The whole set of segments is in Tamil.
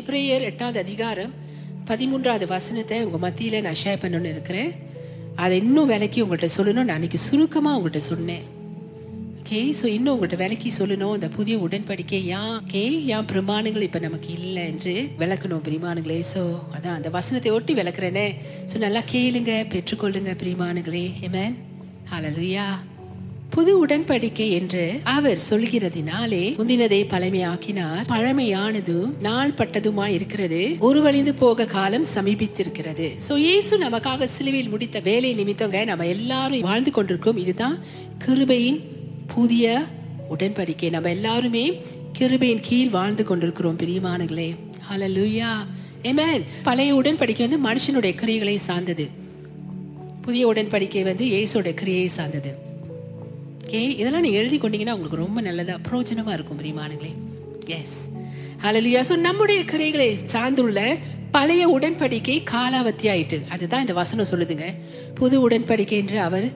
எப்ரேயர் எட்டாவது அதிகாரம் பதிமூன்றாவது வசனத்தை உங்கள் மத்தியில் நான் ஷேர் பண்ணணும்னு இருக்கிறேன். அதை இன்னும் விலைக்கு உங்கள்கிட்ட சொல்லணும் நான் அன்றைக்கி சுருக்கமாக உங்கள்கிட்ட சொன்னேன். ஓகே ஸோ இன்னும் உங்கள்கிட்ட விலைக்கு சொல்லணும். இந்த புதிய உடன்படிக்கை ஏன் ஓகே ஏன் பிரமாணங்கள் இப்போ நமக்கு இல்லை என்று விளக்கணும் பிரிமானுங்களே ஸோ அதான் அந்த வசனத்தை ஒட்டி விளக்குறேனே. ஸோ நல்லா கேளுங்க பெற்றுக்கொள்ளுங்க பிரிமானுங்களே ஏமேன் ஹalleluya புது உடன்படிக்கை என்று அவர் சொல்கிறதினாலே முந்தினதை பழமையாக்கினார். பழமையானதும் நாள் பட்டதுமாய் இருக்கிறது ஒரு வழிந்து போக காலம் சமீபித்திருக்கிறது. சோ இயேசு நமக்காக சிலுவையில் முடித்த வேலை நிமித்தங்க நம்ம எல்லாரும் வாழ்ந்து கொண்டிருக்கோம் இதுதான் கிருபையின் புதிய உடன்படிக்கை. நம்ம எல்லாருமே கிருபையின் கீழ் வாழ்ந்து கொண்டிருக்கிறோம் பிரியமானங்களே ஹலலுயா ஆமென் பழைய உடன்படிக்கை வந்து மனுஷனுடைய கிரியைகளை சார்ந்தது. புதிய உடன்படிக்கை வந்து இயேசுடைய கிரியை சார்ந்தது. ஓகே இதெல்லாம் நீங்க எழுதி கொண்டீங்கன்னா உங்களுக்கு ரொம்ப நல்லதா பிரோஜனமா இருக்கும் பிரியமானங்களே எஸ் ஹalleluya ஸோ நம்முடைய கரைகளை சார்ந்துள்ள பழைய உடன்படிக்கை காலாவத்தி ஆயிட்டு அதுதான் இந்த வசனம் சொல்லுதுங்க. புது உடன்படிக்கை என்று அவர்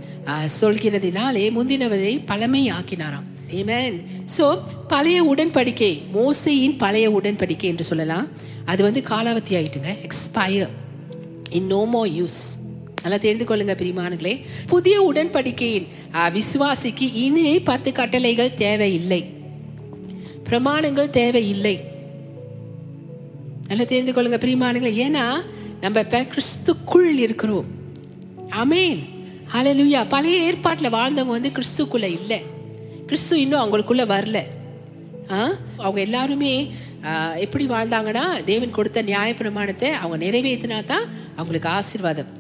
சொல்கிறதினாலே முந்தினவதை பழமை ஆக்கினாராம் Amen. சோ பழைய உடன்படிக்கை மோசையின் பழைய உடன்படிக்கை என்று சொல்லலாம். அது வந்து காலாவத்தி ஆயிட்டுங்க expire in no more use நல்லா தெரிந்து கொள்ளுங்க பிரிமானங்களே புதிய உடன்படிக்கையின் விசுவாசிக்கு இனி பத்து கட்டளைகள் தேவையில்லை. பிரமாணங்கள் தேவையில்லை. நல்லா தெரிந்து கொள்ளுங்க பிரிமானங்களே ஏன்னா நம்ம இப்போ கிறிஸ்துக்குள் இருக்கிறோம். அமேன் ஹலலுயா பழைய ஏற்பாட்டில் வாழ்ந்தவங்க வந்து கிறிஸ்துக்குள்ள இல்லை. கிறிஸ்து இன்னும் அவங்களுக்குள்ள வரல. ஆ? அவங்க எல்லாருமே எப்படி வாழ்ந்தாங்கன்னா தேவன் கொடுத்த நியாயப்பிரமாணத்தை அவங்க நிறைவேற்றினா தான் அவங்களுக்கு ஆசீர்வாதம்.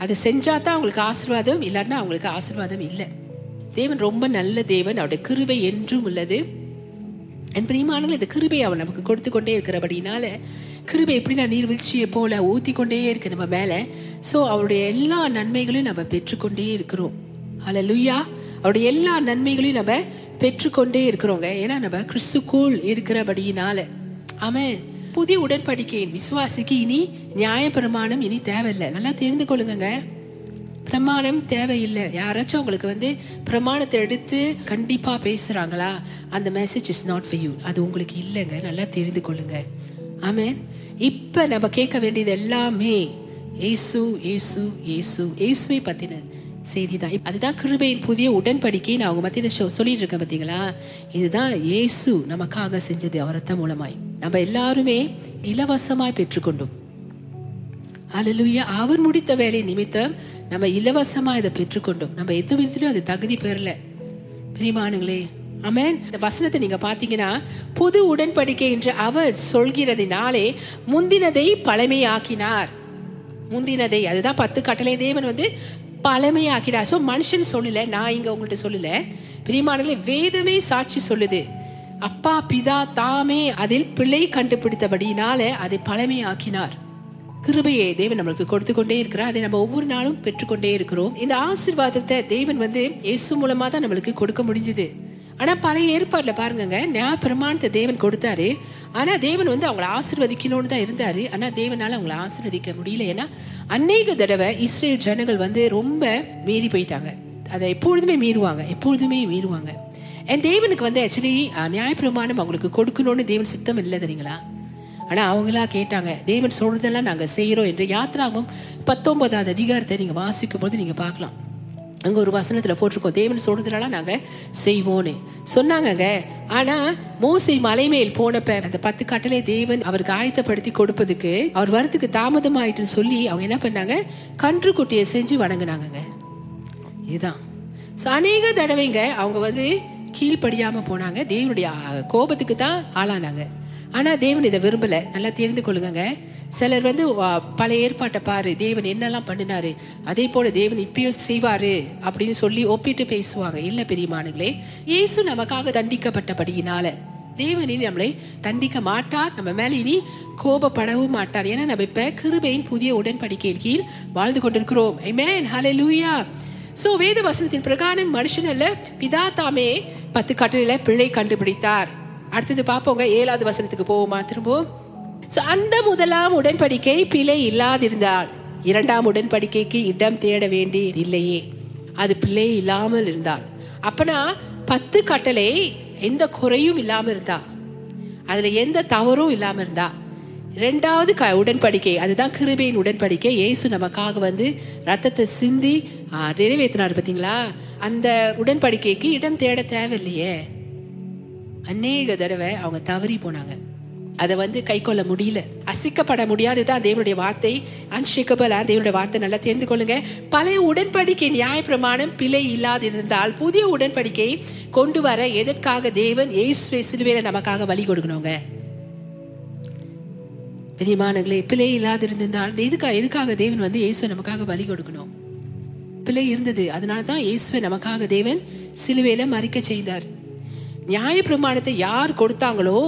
அதை செஞ்சா தான் அவங்களுக்கு ஆசீர்வாதம் இல்லைன்னா அவங்களுக்கு ஆசீர்வாதம் இல்லை. தேவன் ரொம்ப நல்ல தேவன். அவருடைய கிருபை என்றும் உள்ளது. என் பிரியமானங்கள் இந்த கிருபை அவன் நமக்கு கொடுத்து கொண்டே இருக்கிறபடினால கிருபை நான் நீர்வீழ்ச்சியை போல ஊத்தி கொண்டே இருக்கு நம்ம மேல. சோ அவருடைய எல்லா நன்மைகளையும் நம்ம பெற்றுக்கொண்டே இருக்கிறோம். ஹalleluya அவருடைய எல்லா நன்மைகளையும் நம்ம பெற்றுக்கொண்டே இருக்கிறோங்க. ஏன்னா நம்ம கிறிஸ்துக்குள் இருக்கிறபடியினால. ஆமென் புதிய உடன்படிக்கையின் விசுவாசிக்கு இனி நியாய பிரமாணம் இனி தேவையில்லை. நல்லா தெரிந்து கொள்ளுங்க பிரமாணம் தேவையில்லை. யாராச்சும் உங்களுக்கு வந்து பிரமாணத்தை எடுத்து கண்டிப்பா பேசுறாங்களா? அந்த message is not for you அது உங்களுக்கு இல்லைங்க. நல்லா தெரிந்து கொள்ளுங்க. ஆமென் இப்ப நம்ம கேட்க வேண்டியது எல்லாமே ஏசு ஏசு ஏசு ஏசுவை பத்தின செய்தி தான் அதுதான் கிருபையின் புதிய உடன்படிக்கை நான் அவங்க மத்தியில் சொல்லிட்டு இருக்கேன் பார்த்தீங்களா இதுதான் இயேசு நமக்காக செஞ்சது அவரத்த மூலமாய். நம்ம எல்லாருமே இலவசமாய் பெற்றுக்கொண்டோம். அலலுயா அவர் முடித்த வேலை நிமித்தம் நம்ம இலவசமா இதை பெற்றுக்கொண்டோம். நம்ம எது விதத்திலும் அது தகுதி பெறல. பிரிமானுங்களே ஆமென். இந்த வசனத்தை நீங்க பாத்தீங்கன்னா புது உடன்படிக்கை என்று அவர் சொல்கிறதினாலே முந்தினதை பழமையாக்கினார். முந்தினதை அதுதான் பத்து கட்டளை. தேவன் வந்து பழமையாக்கினார் ஸோ மனுஷன் சொல்லலை நான் இங்கே உங்கள்கிட்ட சொல்லலை. பிரியமானங்களே வேதமே சாட்சி சொல்லுது. அப்பா பிதா தாமே அதில் பிழை கண்டுபிடித்தபடினால அதை பழமையாக்கினார். கிருபையை தேவன் நம்மளுக்கு கொடுத்து கொண்டே இருக்கிறார். அதை நம்ம ஒவ்வொரு நாளும் பெற்றுக்கொண்டே இருக்கிறோம். இந்த ஆசீர்வாதத்தை தேவன் வந்து இயேசு மூலமா தான் நம்மளுக்கு கொடுக்க முடிஞ்சது. ஆனா பழைய ஏற்பாடுல பாருங்கங்க நியாய பிரமாணத்தை தேவன் கொடுத்தாரு. ஆனா தேவன் வந்து அவங்கள ஆசிர்வதிக்கணும்னு தான் இருந்தாரு. ஆனா தேவனால அவங்கள ஆசிர்வதிக்க முடியல. ஏன்னா அநேக தடவை இஸ்ரேல் ஜனங்கள் வந்து ரொம்ப மீறி போயிட்டாங்க. அதை எப்பொழுதுமே மீறுவாங்க. எப்பொழுதுமே மீறுவாங்க. என் தேவனுக்கு வந்து ஆக்சுவலி நியாயப்பிரமாணம் அவங்களுக்கு கொடுக்கணும்னு தேவன் சித்தம் இல்லை தெரியுங்களா? ஆனா அவங்களா கேட்டாங்க தேவன் சொல்றதெல்லாம் நாங்க செய்யறோம் என்று. யாத்திராகும் பத்தொன்பதாவது அதிகாரத்தை நீங்க வாசிக்கும் போது நீங்க பார்க்கலாம். அங்கே ஒரு வசனத்தில் போட்டிருக்கோம் தேவன் சொல்றதுனால நாங்கள் செய்வோன்னு. சொன்னாங்கங்க. ஆனால் மோசை மலை மேல் போனப்ப அந்த பத்து கட்டளை தேவன் அவருக்கு ஆயத்தப்படுத்தி கொடுப்பதுக்கு அவர் வரத்துக்கு தாமதமாயிட்டுன்னு சொல்லி அவங்க என்ன பண்ணாங்க? கன்று குட்டியை செஞ்சு வணங்கினாங்கங்க. இதுதான். ஸோ அநேக தடவைங்க அவங்க வந்து கீழ்ப்படியாம போனாங்க. தேவனுடைய கோபத்துக்கு தான் ஆளானாங்க. ஆனால் தேவன் இதை விரும்பல. நல்லா தெரிந்து கொள்ளுங்க சிலர் வந்து பல பழைய ஏற்பாட்டை பாரு. தேவன் என்னெல்லாம் பண்ணினாரு. அதே போல தேவன் இப்பயும் செய்வாரு. அப்படின்னு சொல்லி ஒப்பிட்டு பேசுவாங்க. இல்ல பெரியமானுங்களே இயேசு நமக்காக தண்டிக்கப்பட்டபடியினால. தேவன் இனி நம்மளை தண்டிக்க மாட்டார். நம்ம மேல இனி கோபப்படவும் மாட்டார். ஏன்னா நம்ம இப்ப கிருபையின் புதிய உடன்படிக்கையின் கீழ் வாழ்ந்து கொண்டிருக்கிறோம். Amen. லூயா சோ வேத வசனத்தின் பிரகாரம் மனுஷன் அல்ல பிதா தாமே பத்து கட்டளையில பிள்ளை கண்டுபிடித்தார். அடுத்தது பார்ப்போங்க ஏழாவது வசனத்துக்கு போவோமா? திரும்பவும். ஸோ அந்த முதலாம் உடன்படிக்கை பிழை இல்லாதிருந்தால் இரண்டாம் உடன்படிக்கைக்கு இடம் தேட வேண்டியது இல்லையே. அது பிழை இல்லாமல் இருந்தால். அப்பனா பத்து கட்டளை எந்த குறையும் இல்லாம இருந்தா? அதுல எந்த தவறும் இல்லாம இருந்தா? ரெண்டாவது க உடன்படிக்கை அதுதான் கிருபையின் உடன்படிக்கை. இயேசு நமக்காக வந்து ரத்தத்தை சிந்தி நிறைவேற்றினார் நிறைவேத்தினார் பார்த்தீங்களா? அந்த உடன்படிக்கைக்கு இடம் தேட தேவையில்லையே. அநேக தடவை அவங்க தவறி போனாங்க. அதை வந்து கை கொள்ள முடியல. அசிக்கப்பட முடியாது தான் தேவனுடைய வார்த்தை. அன்ஷிக்கபிள் தேவனுடைய வார்த்தை நல்லா தெரிந்து கொள்ளுங்க. பழைய உடன்படிக்கை நியாயப்பிரமாணம் பிழை இல்லாதிருந்தால் புதிய உடன்படிக்கையை கொண்டு வர எதற்காக தேவன் இயேசுவை சிலுவையில நமக்காக வழி கொடுக்கணுங்க? பெரியமானங்களே பிழை இல்லாதிருந்தால் எதுக்காக எதுக்காக தேவன் வந்து இயேசுவை நமக்காக வழி கொடுக்கணும்? பிழை இருந்தது. அதனால தான் இயேசுவை நமக்காக தேவன் சிலுவையில மறிக்க செய்தார். நியாய பிரமாணத்தை யார் கொடுத்தாங்களோ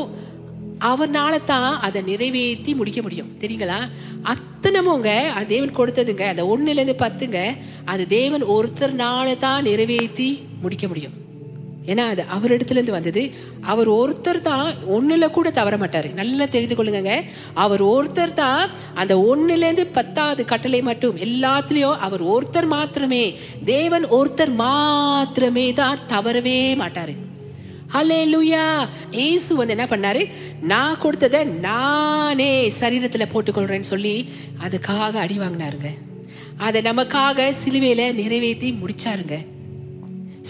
அவர்னால தான் அதை நிறைவேற்றி முடிக்க முடியும். தெரியுங்களா? அத்தனமுங்க அது தேவன் கொடுத்ததுங்க. அந்த ஒண்ணுல இருந்து பத்துங்க அது தேவன் ஒருத்தர்னால தான் நிறைவேற்றி முடிக்க முடியும். ஏன்னா அது அவரிடத்துல இருந்து வந்தது. அவர் ஒருத்தர் தான் ஒண்ணுல கூட தவற மாட்டாரு. நல்லா தெரிந்து கொள்ளுங்க அவர் ஒருத்தர் தான் அந்த ஒண்ணுல இருந்து பத்தாவது கட்டளை மட்டும் எல்லாத்துலயும் அவர் ஒருத்தர் மாத்திரமே தேவன் ஒருத்தர் மாத்திரமே தான் தவறவே மாட்டாரு. ஹalleluya ஏசு வந்து என்ன பண்ணாரு? நான் கொடுத்ததை நானே சரீரத்தில் போட்டுக்கொள்றேன்னு சொல்லி அதுக்காக அடி வாங்கினாருங்க. அதை நமக்காக சிலுவையில் நிறைவேற்றி முடிச்சாருங்க.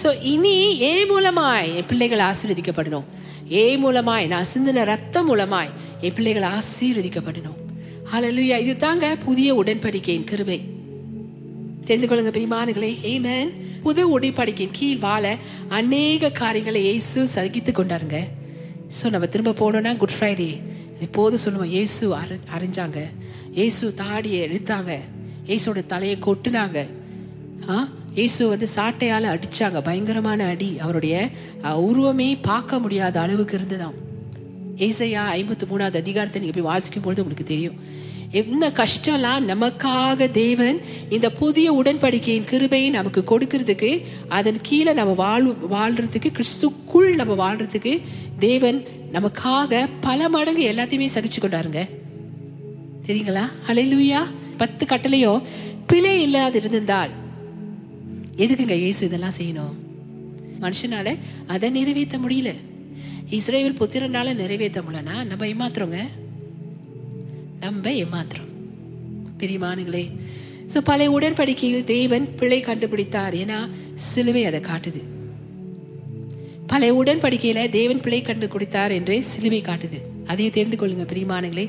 ஸோ இனி ஏ மூலமாய் என் பிள்ளைகள் ஆசீர்வதிக்கப்படணும். ஏ மூலமாய் நான் சிந்தின ரத்தம் மூலமாய் என் பிள்ளைகள் ஆசீர்வதிக்கப்படணும். ஹalleluya இது தாங்க புதிய உடன்படிக்கையின் கிருபை. தெரிந்து கொள்ளுங்க பிரிமானுகளே ஏமேன் புது உடன்படிக்கையின் கீழ் வாழ அநேக காரியங்களை இயேசு சகித்து கொண்டாருங்க. ஸோ நம்ம திரும்ப போனோம்னா குட் ஃப்ரைடே எப்போதும் சொல்லுவோம் இயேசு அரை அரைஞ்சாங்க இயேசு தாடியை எடுத்தாங்க இயேசுவோட தலையை கொட்டுனாங்க. ஆ? இயேசு வந்து சாட்டையால் அடித்தாங்க பயங்கரமான அடி. அவருடைய உருவமே பார்க்க முடியாத அளவுக்கு இருந்ததாம். ஏசையா ஐம்பத்தி மூணாவது அதிகாரத்தை நீங்கள் போய் வாசிக்கும் பொழுது உங்களுக்கு தெரியும். என்ன கஷ்டம்லாம் நமக்காக தேவன் இந்த புதிய உடன்படிக்கையின் கிருபையை நமக்கு கொடுக்கறதுக்கு அதன் கீழே நம்ம வாழ் வாழ்றதுக்கு கிறிஸ்துக்குள் நம்ம வாழ்றதுக்கு தேவன் நமக்காக பல மடங்கு எல்லாத்தையுமே சகிச்சு கொண்டாருங்க. தெரியுங்களா? ஹalleluya. பத்து கட்டளையோ பிழை இல்லாது இருந்திருந்தால் எதுக்குங்க இயேசு இதெல்லாம் செய்யணும்? மனுஷனால அதை நிறைவேற்ற முடியல. இஸ்ரேவில் புத்திரனால நிறைவேற்ற முடியலனா நம்ம ஏமாத்துறோங்க. நம்ம ஏமாத்துறோம். பிரிமானுங்களே ஸோ பழைய உடன்படிக்கையில் தேவன் பிழை கண்டுபிடித்தார் ஏன்னா சிலுவை அதை காட்டுது. பழைய உடன்படிக்கையில தேவன் பிழை கண்டுபிடித்தார் என்று சிலுவை காட்டுது. அதையும் தெரிந்து கொள்ளுங்க பிரிமானுங்களே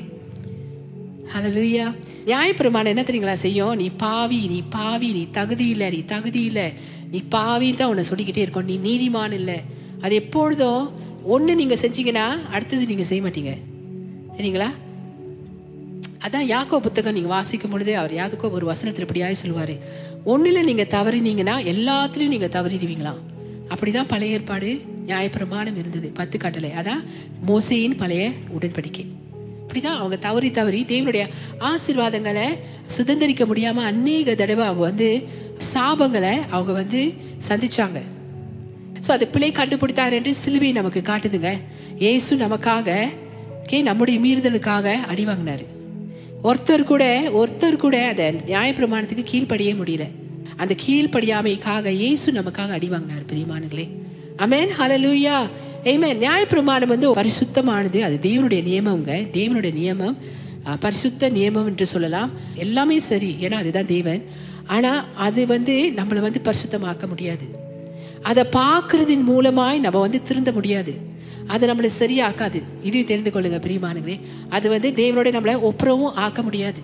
ஹalleluya நியாயப்பிரமாணம் என்ன தெரியுங்களா செய்யும்? நீ பாவி நீ பாவி நீ தகுதி இல்லை நீ தகுதி இல்லை. நீ பாவின்னு தான் உன்னை சொல்லிக்கிட்டே இருக்கோம். நீ நீதிமான் இல்லை. அது எப்பொழுதும் ஒன்று நீங்கள் செஞ்சீங்கன்னா அடுத்தது நீங்கள் செய்ய மாட்டீங்க. சரிங்களா அதான் யாக்கோ புத்தகம் நீங்கள் வாசிக்கும் பொழுது அவர் யாருக்கோ ஒரு வசனத்தில் இப்படியாய் சொல்லுவார். ஒன்றில் நீங்கள் தவறினீங்கன்னா எல்லாத்துலேயும் நீங்கள் தவறிடுவீங்களாம் அப்படிதான் பழைய ஏற்பாடு நியாயப்பிரமாணம் இருந்தது பத்து கட்டளை. அதான் மோசையின் பழைய உடன்படிக்கை. அப்படிதான் அவங்க தவறி தவறி தேவனுடைய ஆசீர்வாதங்களை சுதந்திரிக்க முடியாம அநேக தடவை அவங்க வந்து சாபங்களை அவங்க வந்து சந்திச்சாங்க. ஸோ அது பிள்ளை கண்டுபிடித்தார் என்று சிலுவை நமக்கு காட்டுதுங்க. இயேசு நமக்காக கே நம்முடைய மீறுதலுக்காக அடி வாங்கினாரு. ஒருத்தர் கூட ஒருத்தர் கூட அந்த நியாயப்பிரமாணத்துக்கு கீழ்ப்படியே முடியல. அந்த கீழ்ப்படியாமைக்காக இயேசு நமக்காக அடி வாங்கினார் பிரியமானங்களே அமேன் ஹலலூயா ஏமே நியாயப்பிரமாணம் வந்து பரிசுத்தமானது. அது தேவனுடைய நியமம்ங்க. தேவனுடைய நியமம் பரிசுத்த நியமம் என்று சொல்லலாம். எல்லாமே சரி. ஏன்னா அதுதான் தேவன். ஆனால் அது வந்து நம்மளை வந்து பரிசுத்தமாக்க முடியாது. அதை பார்க்கறதின் மூலமாய் நம்ம வந்து திருந்த முடியாது. அது நம்மளை சரியாக்காது. இதையும் தெரிந்து கொள்ளுங்க பிரியமானங்களே அது வந்து தேவனோட நம்மளை ஒப்புரவும் ஆக்க முடியாது.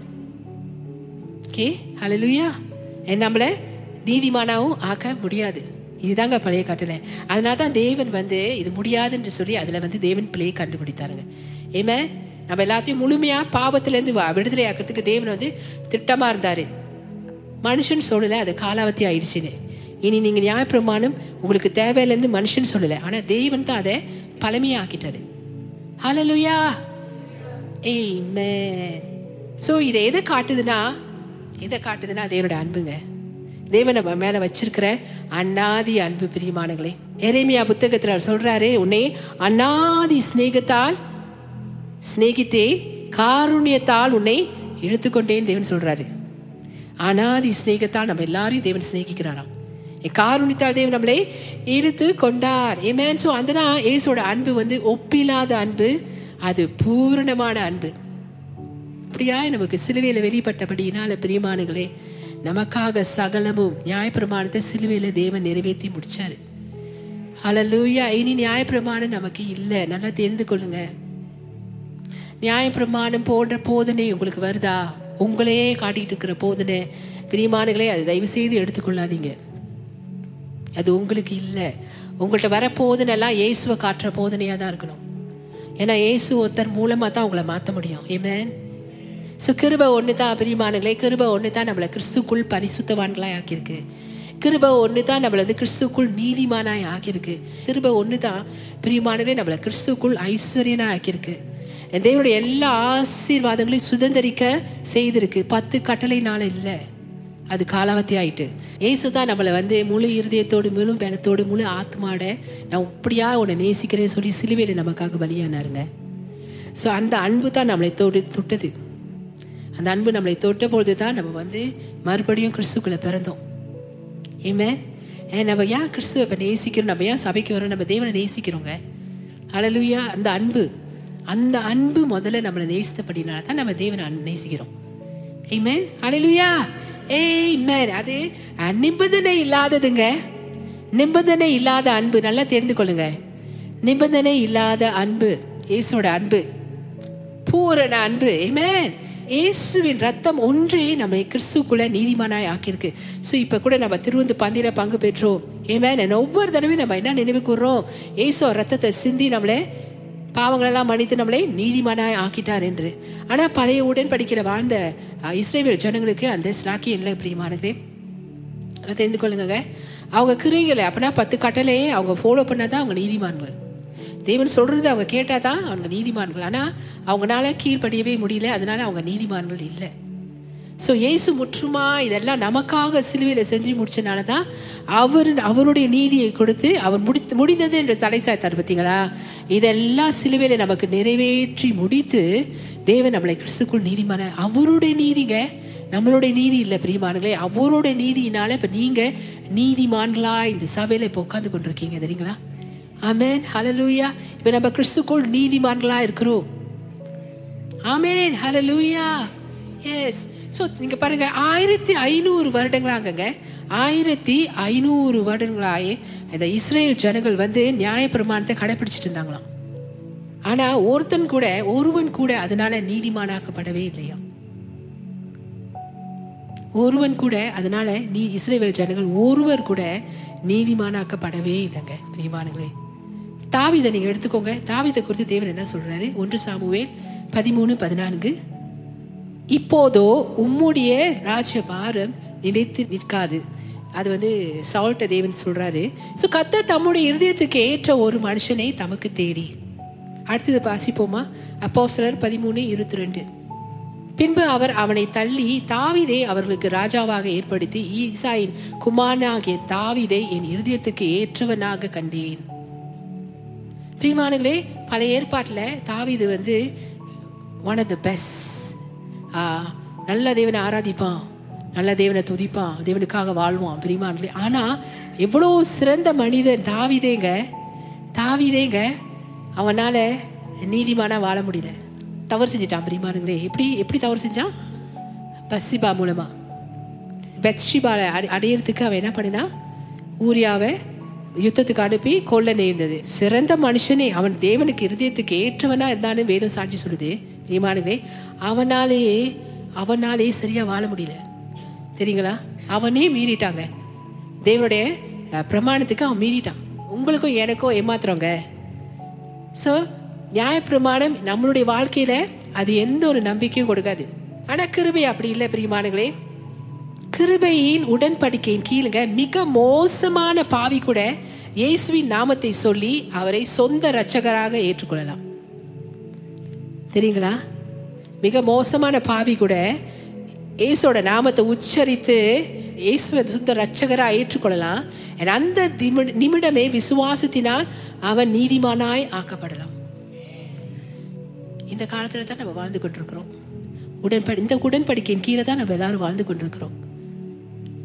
ஓகே ஹalleluya நம்மளை நீதிமானாவும் ஆக்க முடியாது. இதுதாங்க பழைய கட்டளை. அதனால தான் தேவன் வந்து இது முடியாதுன்னு சொல்லி அதில் வந்து தேவன் பிள்ளையை கண்டுபிடித்தாருங்க. ஏமே நம்ம எல்லாத்தையும் முழுமையாக பாவத்திலேருந்து வ- விடுதலை ஆக்கிறதுக்கு தேவன் வந்து திட்டமாக இருந்தார். மனுஷன் சொல்லலை அது காலாவதி ஆயிடுச்சுன்னு. இனி நீங்கள் நியாயப்பிரமாணம் உங்களுக்கு தேவையில்லைன்னு மனுஷன் சொல்லலை. ஆனால் தெய்வன் தான் அதை பழமையாக்கிட்டாரு ஏய் மே ஸோ இதை எதை காட்டுதுன்னா எதை காட்டுதுன்னா தேவனோட அன்புங்க. தேவன் நம்ம மேலே வச்சிருக்கிற அண்ணாதி அன்பு பிரியமானங்களே எரேமியா புத்தகத்தில் அவர் சொல்றாரு உன்னை அண்ணாதி ஸ்நேகத்தால் ஸ்நேகித்தே காருண்யத்தால் உன்னை இழுத்துக்கொண்டேன் தேவன் சொல்றாரு. அனாதி ஸ்நேகத்தால் நம்ம எல்லாரையும் தேவன் ஸ்நேகிக்கிறாராம் என் தேவன் நம்மளை இழுத்து கொண்டார். ஏமேன் ஸோ அந்த ஏசோட அன்பு வந்து ஒப்பில்லாத அன்பு அது பூரணமான அன்பு. அப்படியா? நமக்கு சிலுவையில் வெளிப்பட்டபடியினால பிரியமானங்களே நமக்காக சகலமும் நியாயப்பிரமாணத்தை சிலுவையில் தேவன் நிறைவேற்றி முடிச்சாரு. அலலூயா இனி நியாயப்பிரமாணம் நமக்கு இல்லை. நல்லா தெரிந்து கொள்ளுங்க. நியாயப்பிரமாணம் போன்ற போதனை உங்களுக்கு வருதா? உங்களையே காட்டிகிட்டு இருக்கிற போதனை. பிரியமானங்களே அதை தயவு செய்து எடுத்துக்கொள்ளாதீங்க. அது உங்களுக்கு இல்லை. உங்கள்கிட்ட வர போதுனெல்லாம் இயேசுவை காட்டுற போதனையாக தான் இருக்கணும். ஏன்னா இயேசு ஒருத்தர் மூலமாக தான் உங்களை மாற்ற முடியும். ஏமேன் ஸோ கிருப ஒன்று தான் பிரிமானங்களே கிருப ஒன்று தான் நம்மளை கிறிஸ்துக்குள் பரிசுத்தவான்களாக ஆக்கியிருக்கு. கிருப ஒன்று தான் நம்மளை வந்து கிறிஸ்துக்குள் நீதிமானாய் ஆக்கியிருக்கு. கிருப ஒன்று தான் பிரியமானங்களே நம்மளை கிறிஸ்துக்குள் ஐஸ்வர்யனாக ஆக்கியிருக்கு. என் தேவனுடைய எல்லா ஆசீர்வாதங்களையும் சுதந்திரிக்க செய்திருக்கு. பத்து கட்டளைனால இல்லை. அது காலாவத்தி ஆயிட்டு. ஏசு தான் நம்மளை வந்து முழு இருதயத்தோடு முழு பலத்தோடு முழு ஆத்மாட நான் இப்படியா உன்னை நேசிக்கிறேன்னு சொல்லி சிலுவையில் நமக்காக பலியானாருங்க. ஸோ அந்த அன்பு தான் நம்மளை தொடு தொட்டது. அந்த அன்பு நம்மளை தொட்ட பொழுது தான் நம்ம வந்து மறுபடியும் கிறிஸ்துக்குள்ள பிறந்தோம். ஏமே நம்ம ஏன் கிறிஸ்துவ இப்போ நேசிக்கிறோம்? நம்ம ஏன் சபைக்கு வரோம் நம்ம தேவனை நேசிக்கிறோங்க. அழலுயா அந்த அன்பு அந்த அன்பு முதல்ல நம்மளை நேசித்தபடினால தான் நம்ம தேவனை நேசிக்கிறோம். ஏமே அழலுயா Amen. அது நிபந்தனை இல்லாததுங்க. நிபந்தனை இல்லாத அன்பு நல்லா தெரிந்து கொள்ளுங்க. நிபந்தனை இல்லாத அன்பு இயேசுவோட அன்பு. பூரண அன்பு ஏமேன் இயேசுவின் ரத்தம் ஒன்றே நம்மை கிறிஸ்துக்குள்ள நீதிமானாய் ஆக்கியிருக்கு. ஸோ இப்போ கூட நம்ம திருவந்து பந்திர பங்கு பெற்றோம். ஏமேன் ஒவ்வொரு தடவையும் நம்ம என்ன நினைவு கூறுறோம் ஏசோ ரத்தத்தை சிந்தி நம்மளை பாவங்களெல்லாம் மன்னித்து நம்மளை நீதிமானாய் ஆக்கிட்டார் என்று. ஆனால் பழைய உடன்படிக்கிற வாழ்ந்த இஸ்ரேவியல் இஸ்ரேல் ஜனங்களுக்கு அந்த ஸ்லாக்கியம் இல்லை பிரியமானது. அதை தெரிந்து கொள்ளுங்க அவங்க கிரியங்களை அப்படின்னா பத்து கட்டளையே அவங்க ஃபாலோ பண்ணாதான் அவங்க நீதிமான்கள். தேவன் சொல்றது அவங்க கேட்டாதான் அவங்க நீதிமான்கள். ஆனால் அவங்களால கீழ்ப்படியவே முடியல அதனால அவங்க நீதிமான்கள் இல்லை. ஸோ இயேசு முற்றுமா இதெல்லாம் நமக்காக சிலுவையில் செஞ்சு முடிச்சனால தான் அவர் அவருடைய நீதியை கொடுத்து அவர் முடித்து முடிந்தது என்று தடை சாய்த்தார் பார்த்தீங்களா? இதெல்லாம் சிலுவையில் நமக்கு நிறைவேற்றி முடித்து தேவன் நம்மளை கிறிஸ்துக்குள் நீதிமான அவருடைய நீதிங்க நம்மளுடைய நீதி இல்லை பிரியமானங்களே அவருடைய நீதியினால இப்போ நீங்கள் நீதிமான்களா இந்த சபையில் இப்போ உட்காந்து கொண்டிருக்கீங்க தெரியுங்களா? ஆமேன் ஹலலூயா இப்போ நம்ம கிறிஸ்துக்குள் நீதிமான்களா இருக்கிறோம். ஆமேன் ஹலலூயா எஸ் ஸோ நீங்க பாருங்க ஆயிரத்தி ஐநூறு வருடங்களாகங்க ஆயிரத்தி ஐநூறு வருடங்களாயே இந்த இஸ்ரேல் ஜனங்கள் வந்து நியாயப்பிரமாணத்தை கடைபிடிச்சிட்டு இருந்தாங்களாம். ஆனா ஒருத்தன் கூட ஒருவன் கூட அதனால நீதிமானாக்கப்படவே இல்லையா? ஒருவன் கூட அதனால நீ இஸ்ரேல் ஜனங்கள் ஒருவர் கூட நீதிமானாக்கப்படவே இல்லைங்க பிரியமானங்களே தாவிதை நீங்க எடுத்துக்கோங்க. தாவிதை குறித்து தேவன் என்ன சொல்றாரு? ஒன்று சாமுவேல் பதிமூணு பதினான்கு. இப்போதோ உம்முடைய ராஜபாரம் நிலைத்து நிற்காது. அது வந்து சவுல்ட்ட தேவன் சொல்றாரு. ஸோ கத்த தம்முடைய இருதயத்துக்கு ஏற்ற ஒரு மனுஷனை தமக்கு தேடி. அடுத்தது வாசிப்போமா? அப்போ சிலர் பதிமூணு இருபத்தி ரெண்டு பின்பு அவர் அவனை தள்ளி தாவிதை அவர்களுக்கு ராஜாவாக ஏற்படுத்தி ஈசாயின் குமாரனாகிய தாவிதை என் இருதயத்துக்கு ஏற்றவனாக கண்டேன். பிரிமானங்களே பல ஏற்பாட்டில் தாவிது வந்து ஒன் ஆஃப் த பெஸ்ட் நல்ல தேவனை ஆராதிப்பான். நல்ல தேவனை துதிப்பான். தேவனுக்காக வாழ்வான் பிரிமான்லே ஆனால் எவ்வளோ சிறந்த மனிதன் தாவிதேங்க. தாவிதேங்க அவனால் நீதிமானா வாழ முடியல. தவறு செஞ்சிட்டான் பிரிமானுங்களே எப்படி எப்படி தவறு செஞ்சான்? பசிபா மூலமாக பெத்ஷிபாலை அடி அடையறதுக்கு அவன் என்ன பண்ணினா ஊரியாவை யுத்தத்துக்கு அனுப்பி கொள்ள நேர்ந்தது. சிறந்த மனுஷனே அவன் தேவனுக்கு இருதயத்துக்கு ஏற்றவனா இருந்தான்னு வேதம் சாட்சி சொல்லுது. பிரியமானவே அவனாலேயே அவனாலேயே சரியாக வாழ முடியல. தெரியுங்களா? அவனே மீறிட்டாங்க. தேவனுடைய பிரமாணத்துக்கு அவன் மீறிட்டான். உங்களுக்கும் எனக்கும் ஏமாத்துறோங்க ஸோ நியாயப்பிரமாணம் நம்மளுடைய வாழ்க்கையில அது எந்த ஒரு நம்பிக்கையும் கொடுக்காது. ஆனால் கிருபை அப்படி இல்லை பிரியமானங்களே கிருபையின் உடன்படிக்கையின் கீழுங்க மிக மோசமான பாவி கூட இயேசுவின் நாமத்தை சொல்லி அவரை சொந்த இரட்சகராக ஏற்றுக்கொள்ளலாம். தெரியுங்களா? மிக மோசமான பாவி கூட இயேசுவோட நாமத்தை உச்சரித்து இயேசுவை சுத்த ரட்சகராக ஏற்றுக்கொள்ளலாம். And அந்த நிமிடமே விசுவாசத்தினால் அவன் நீதிமானாய் ஆக்கப்படலாம். இந்த காலத்தில் தான் நம்ம வாழ்ந்து கொண்டிருக்கிறோம். உடன்படி இந்த உடன்படிக்கையின் கீழே தான் நம்ம எல்லாரும் வாழ்ந்து கொண்டிருக்கிறோம்.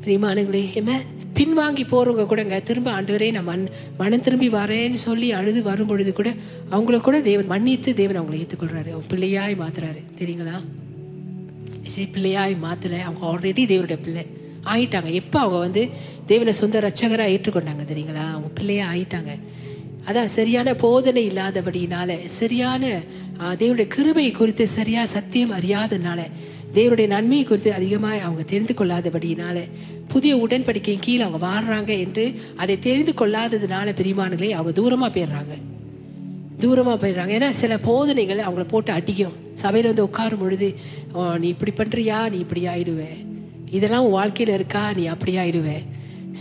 பிரியமானங்களே ஏமா பின்வாங்கி போறவங்க கூடங்க. திரும்ப ஆண்டவரே நான் மண் மனம் திரும்பி வரேன்னு சொல்லி அழுது வரும் பொழுது கூட அவங்கள கூட தேவன் மன்னித்து தேவன் அவங்களை ஏற்றுக்கொள்றாரு அவங்க பிள்ளையாய் மாத்துறாரு. தெரியுங்களா? சரி பிள்ளையாய் மாத்தல. அவங்க ஆல்ரெடி தேவனுடைய பிள்ளை. ஆயிட்டாங்க. எப்போ அவங்க வந்து தேவனை சொந்த ரட்சகராக ஏற்றுக்கொண்டாங்க தெரியுங்களா? அவங்க பிள்ளையா ஆயிட்டாங்க. அதான் சரியான போதனை இல்லாதபடினால சரியான தேவனுடைய கிருபை குறித்து சரியா சத்தியம் அறியாதனால தேவனுடைய நன்மையை குறித்து அதிகமாக அவங்க தெரிந்து கொள்ளாதபடியினால புதிய உடன்படிக்கையின் கீழ் அவங்க வாழ்றாங்க என்று அதை தெரிந்து கொள்ளாததுனால பிரிமானங்களை அவங்க தூரமா போயிடுறாங்க. தூரமா போயிடுறாங்க. ஏன்னா சில போதனைகள் அவங்கள போட்டு அடிக்கும். சபையில வந்து உட்காரும் பொழுது "ஓ, நீ இப்படி பண்றியா? நீ இப்படி ஆயிடுவே. இதெல்லாம் உன் வாழ்க்கையில இருக்கா? நீ அப்படி ஆயிடுவே.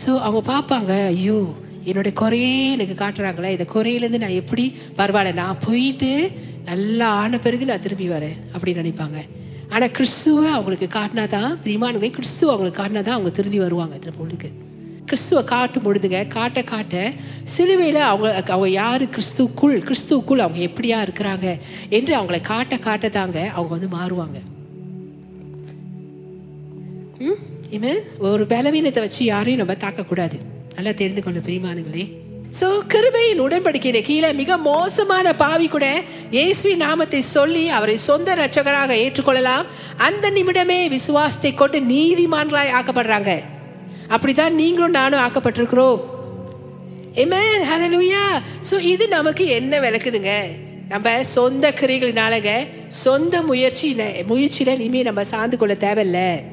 ஸோ அவங்க பார்ப்பாங்க ஐயோ என்னுடைய குறையே எனக்கு காட்டுறாங்களே. இந்த குறையிலேருந்து நான் எப்படி பரவாயில்ல. நான் போயிட்டு நல்லா ஆன பிறகு நான் திரும்பி வரேன். அப்படின்னு நினைப்பாங்க. ஆனால் கிறிஸ்துவ அவங்களுக்கு காட்டினா தான் பிரிமானங்களை கிறிஸ்துவ அவங்களுக்கு காட்டினா தான் அவங்க திரும்பி வருவாங்க திரும்பளுக்கு கிறிஸ்துவ காட்டும் பொழுதுங்க காட்ட காட்ட சிலுவையில் அவங்க அவங்க யார் கிறிஸ்துக்குள் கிறிஸ்துவுக்குள் அவங்க எப்படியா இருக்கிறாங்க என்று அவங்கள காட்ட காட்ட தாங்க அவங்க வந்து மாறுவாங்க. ம்? ஒரு பலவீனத்தை வச்சு யாரையும் நம்ம தாக்கக்கூடாது. நல்லா தெரிந்து கொள்ள பிரிமானுங்களே சோ கிருபையின் உடன்படிக்கையில கீழே மிக மோசமான பாவி கூட இயேசுவின் நாமத்தை சொல்லி அவரை சொந்த ரட்சகராக ஏற்றுக்கொள்ளலாம். அந்த நிமிடமே விசுவாசத்தை கொண்டு நீதிமான்களாய் ஆக்கப்படுறாங்க. அப்படிதான் நீங்களும் நானும் ஆக்கப்பட்டிருக்கிறோம். Amen. Hallelujah. ஸோ இது நமக்கு என்ன விளக்குதுங்க? நம்ம சொந்த கிரிகளினாலங்க சொந்த முயற்சி முயற்சியில இனிமே நம்ம சார்ந்து கொள்ள தேவையில்ல.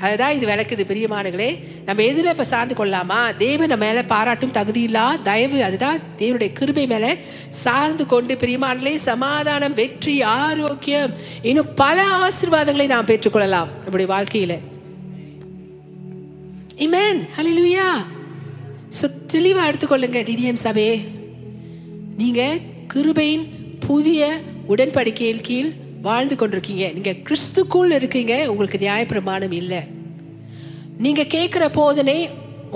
அதுதான் இது விளக்குது பிரியமானங்களே நம்ம எதில் இப்போ சார்ந்து கொள்ளலாமா தேவன் நம்ம மேலே பாராட்டும் தகுதி இல்லா தயவு அதுதான் தேவனுடைய கிருபை மேலே சார்ந்து கொண்டு பிரியமானங்களே சமாதானம் வெற்றி ஆரோக்கியம் இன்னும் பல ஆசீர்வாதங்களை நாம் பெற்றுக்கொள்ளலாம் நம்முடைய வாழ்க்கையில. இமேன் ஹalleluya ஸோ தெளிவாக எடுத்துக்கொள்ளுங்க டிடிஎம் சபையே. நீங்க கிருபையின் புதிய உடன்படிக்கையின் கீழ் வாழ்ந்து கொண்டிருக்கீங்க. நீங்க கிறிஸ்துக்குள் இருக்கீங்க. உங்களுக்கு நியாயப்பிரமாணம் இல்லை. நீங்க கேட்குற போதனை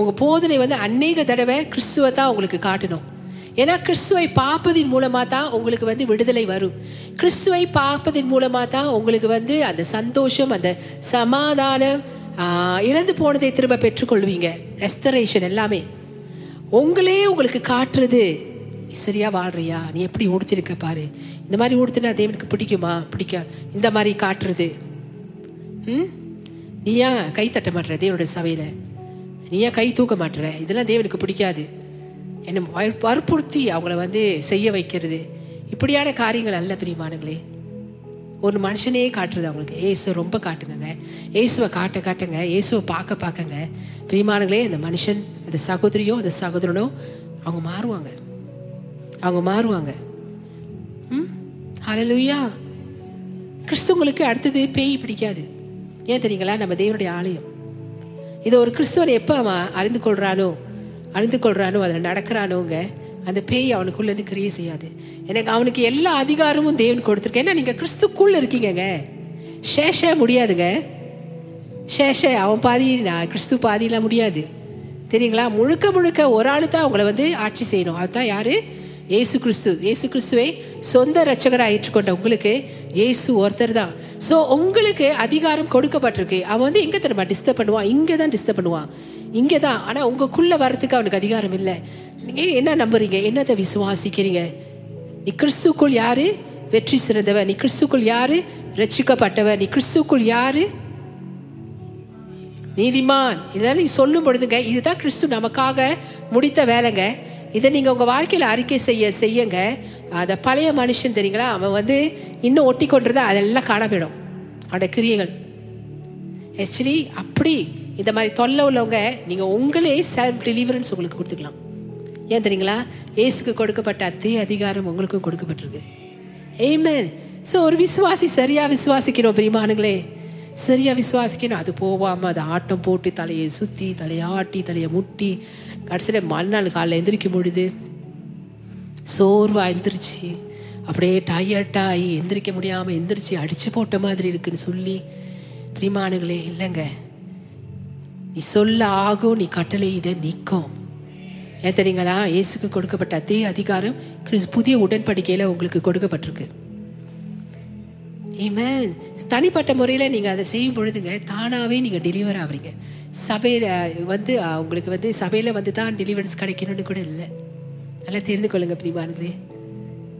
உங்க போதனை வந்து அநேக தடவை கிறிஸ்துவை தான் உங்களுக்கு காட்டணும். ஏன்னா கிறிஸ்துவை பார்ப்பதின் மூலமா தான் உங்களுக்கு வந்து விடுதலை வரும். கிறிஸ்துவை பார்ப்பதின் மூலமா தான் உங்களுக்கு வந்து அந்த சந்தோஷம் அந்த சமாதானம் இழந்து போனதை திரும்ப பெற்றுக்கொள்வீங்க. ரெஸ்டரேஷன் எல்லாமே. உங்களே உங்களுக்கு காட்டுறது சரியா வாழ்றியா? நீ எப்படி உடுத்திருக்க பாரு? இந்த மாதிரி ஊடுத்துனா தேவனுக்கு பிடிக்குமா? பிடிக்காது இந்த மாதிரி காட்டுறது. ம்? நீ ஏன் கை தட்ட மாட்டுற தேவனுடைய சபையில? நீ ஏன் கை தூக்க மாட்டுற இதெல்லாம் தேவனுக்கு பிடிக்காது. என்ன வற்புறுத்தி அவங்கள வந்து செய்ய வைக்கிறது. இப்படியான காரியங்கள் அல்ல பிரியமானங்களே ஒரு மனுஷனே காட்டுறது அவங்களுக்கு. ஏசுவை ரொம்ப காட்டுங்க ஏசுவை காட்ட காட்டுங்க. ஏசுவை பார்க்க பார்க்கங்க. பிரியமானங்களே அந்த மனுஷன் அந்த சகோதரியோ அந்த சகோதரனோ அவங்க மாறுவாங்க. அவங்க மாறுவாங்க. ம்? ஹalleluya. கிறிஸ்துவங்களுக்கு அடுத்தது பேய் பிடிக்காது. ஏன் தெரியுங்களா? நம்ம தேவனுடைய ஆலயம். இதை ஒரு கிறிஸ்துவன் எப்போ அவன் அறிந்து கொள்றானோ அறிந்து கொள்றானோ அதில் நடக்கிறானோங்க அந்த பேய் அவனுக்குள்ளேருந்து கிரியை செய்யாது. எனக்கு அவனுக்கு எல்லா அதிகாரமும் தேவன் கொடுத்துருக்கேன் ஏன்னா நீங்கள் கிறிஸ்துக்குள்ள இருக்கீங்கங்க. ஷேஷ முடியாதுங்க. ஷேஷ அவன் பாதி நான் கிறிஸ்து பாதிலாம் முடியாது. தெரியுங்களா? முழுக்க முழுக்க ஒரு ஆளு தான் அவங்கள வந்து ஆட்சி செய்யணும். அதுதான் யாரு? இயேசு கிறிஸ்து இயேசு கிறிஸ்துவை சொந்த ரட்சகராக ஏற்றுக்கொண்ட உங்களுக்கு இயேசு ஒருத்தர் தான். ஸோ உங்களுக்கு அதிகாரம் கொடுக்கப்பட்டிருக்கு. அவன் வந்து எங்கே தெரியுமா டிஸ்டர்ப் பண்ணுவான்? இங்கே தான் டிஸ்டர்ப் பண்ணுவான். இங்கே தான். ஆனால் உங்களுக்குள்ளே வர்றதுக்கு அவனுக்கு அதிகாரம் இல்லை. நீங்கள் என்ன நம்புறீங்க? என்னத்தை விசுவாசிக்கிறீங்க? நீ கிறிஸ்துக்குள் யாரு? வெற்றி சிறந்தவன். நீ கிறிஸ்துக்குள் யாரு? ரச்சிக்கப்பட்டவன் நீ கிறிஸ்துக்குள் யாரு? நீதிமான். இதெல்லாம் நீ சொல்லும் பொழுதுங்க இதுதான் கிறிஸ்து நமக்காக முடித்த வேலைங்க. இதை நீங்க உங்க வாழ்க்கையில அறிக்கை செய்ய செய்யுங்க. அந்த பழைய மனுஷன் தெரியுங்களா? அவன் வந்து இன்னும் ஒட்டி கொண்டிருந்தா அதெல்லாம் காணப்படும் அவனோட கிரியைகள். ஆக்சுவலி அப்படி இந்த மாதிரி தொல்லை உள்ளவங்க நீங்க உங்களே செல்ஃப் டெலிவரன்ஸ் உங்களுக்கு கொடுத்துக்கலாம். ஏன் தெரியுங்களா? ஏசுக்கு கொடுக்கப்பட்ட அதே அதிகாரம் உங்களுக்கும் கொடுக்கப்பட்டிருக்கு. ஏமேன் ஸோ ஒரு விசுவாசி சரியா விசுவாசிக்கணும் பிரிமானுங்களே சரியா விசுவாசிக்கணும். அது போவாம அது ஆட்டம் போட்டு தலையை சுத்தி தலையை ஆட்டி தலையை முட்டி கடைசியில் மறுநாள் காலைல எந்திரிக்கும் பொழுது சோர்வாக எந்திரிச்சு அப்படியே டயர்டாகி எந்திரிக்க முடியாமல் எந்திரிச்சு அடித்து போட்ட மாதிரி இருக்குன்னு சொல்லி பிரிமானுகளே இல்லைங்க. நீ சொல்ல ஆகும் நீ கட்டளையிட நிற்கும். ஏன் தெரியுங்களா? இயேசுக்கு கொடுக்கப்பட்ட அதே அதிகாரம் கிறிஸ்- புதிய உடன்படிக்கையில் உங்களுக்கு கொடுக்கப்பட்டிருக்கு. Amen. தனிப்பட்ட முறையில் நீங்கள் அதை செய்யும் பொழுதுங்க தானாகவே நீங்கள் டெலிவர் ஆகுறீங்க சபையில் வந்து உங்களுக்கு வந்து சபையில் வந்து தான் டெலிவரன்ஸ் கிடைக்கணும்னு கூட இல்லை நல்லா தெரிந்து கொள்ளுங்க பிரிவானுங்களே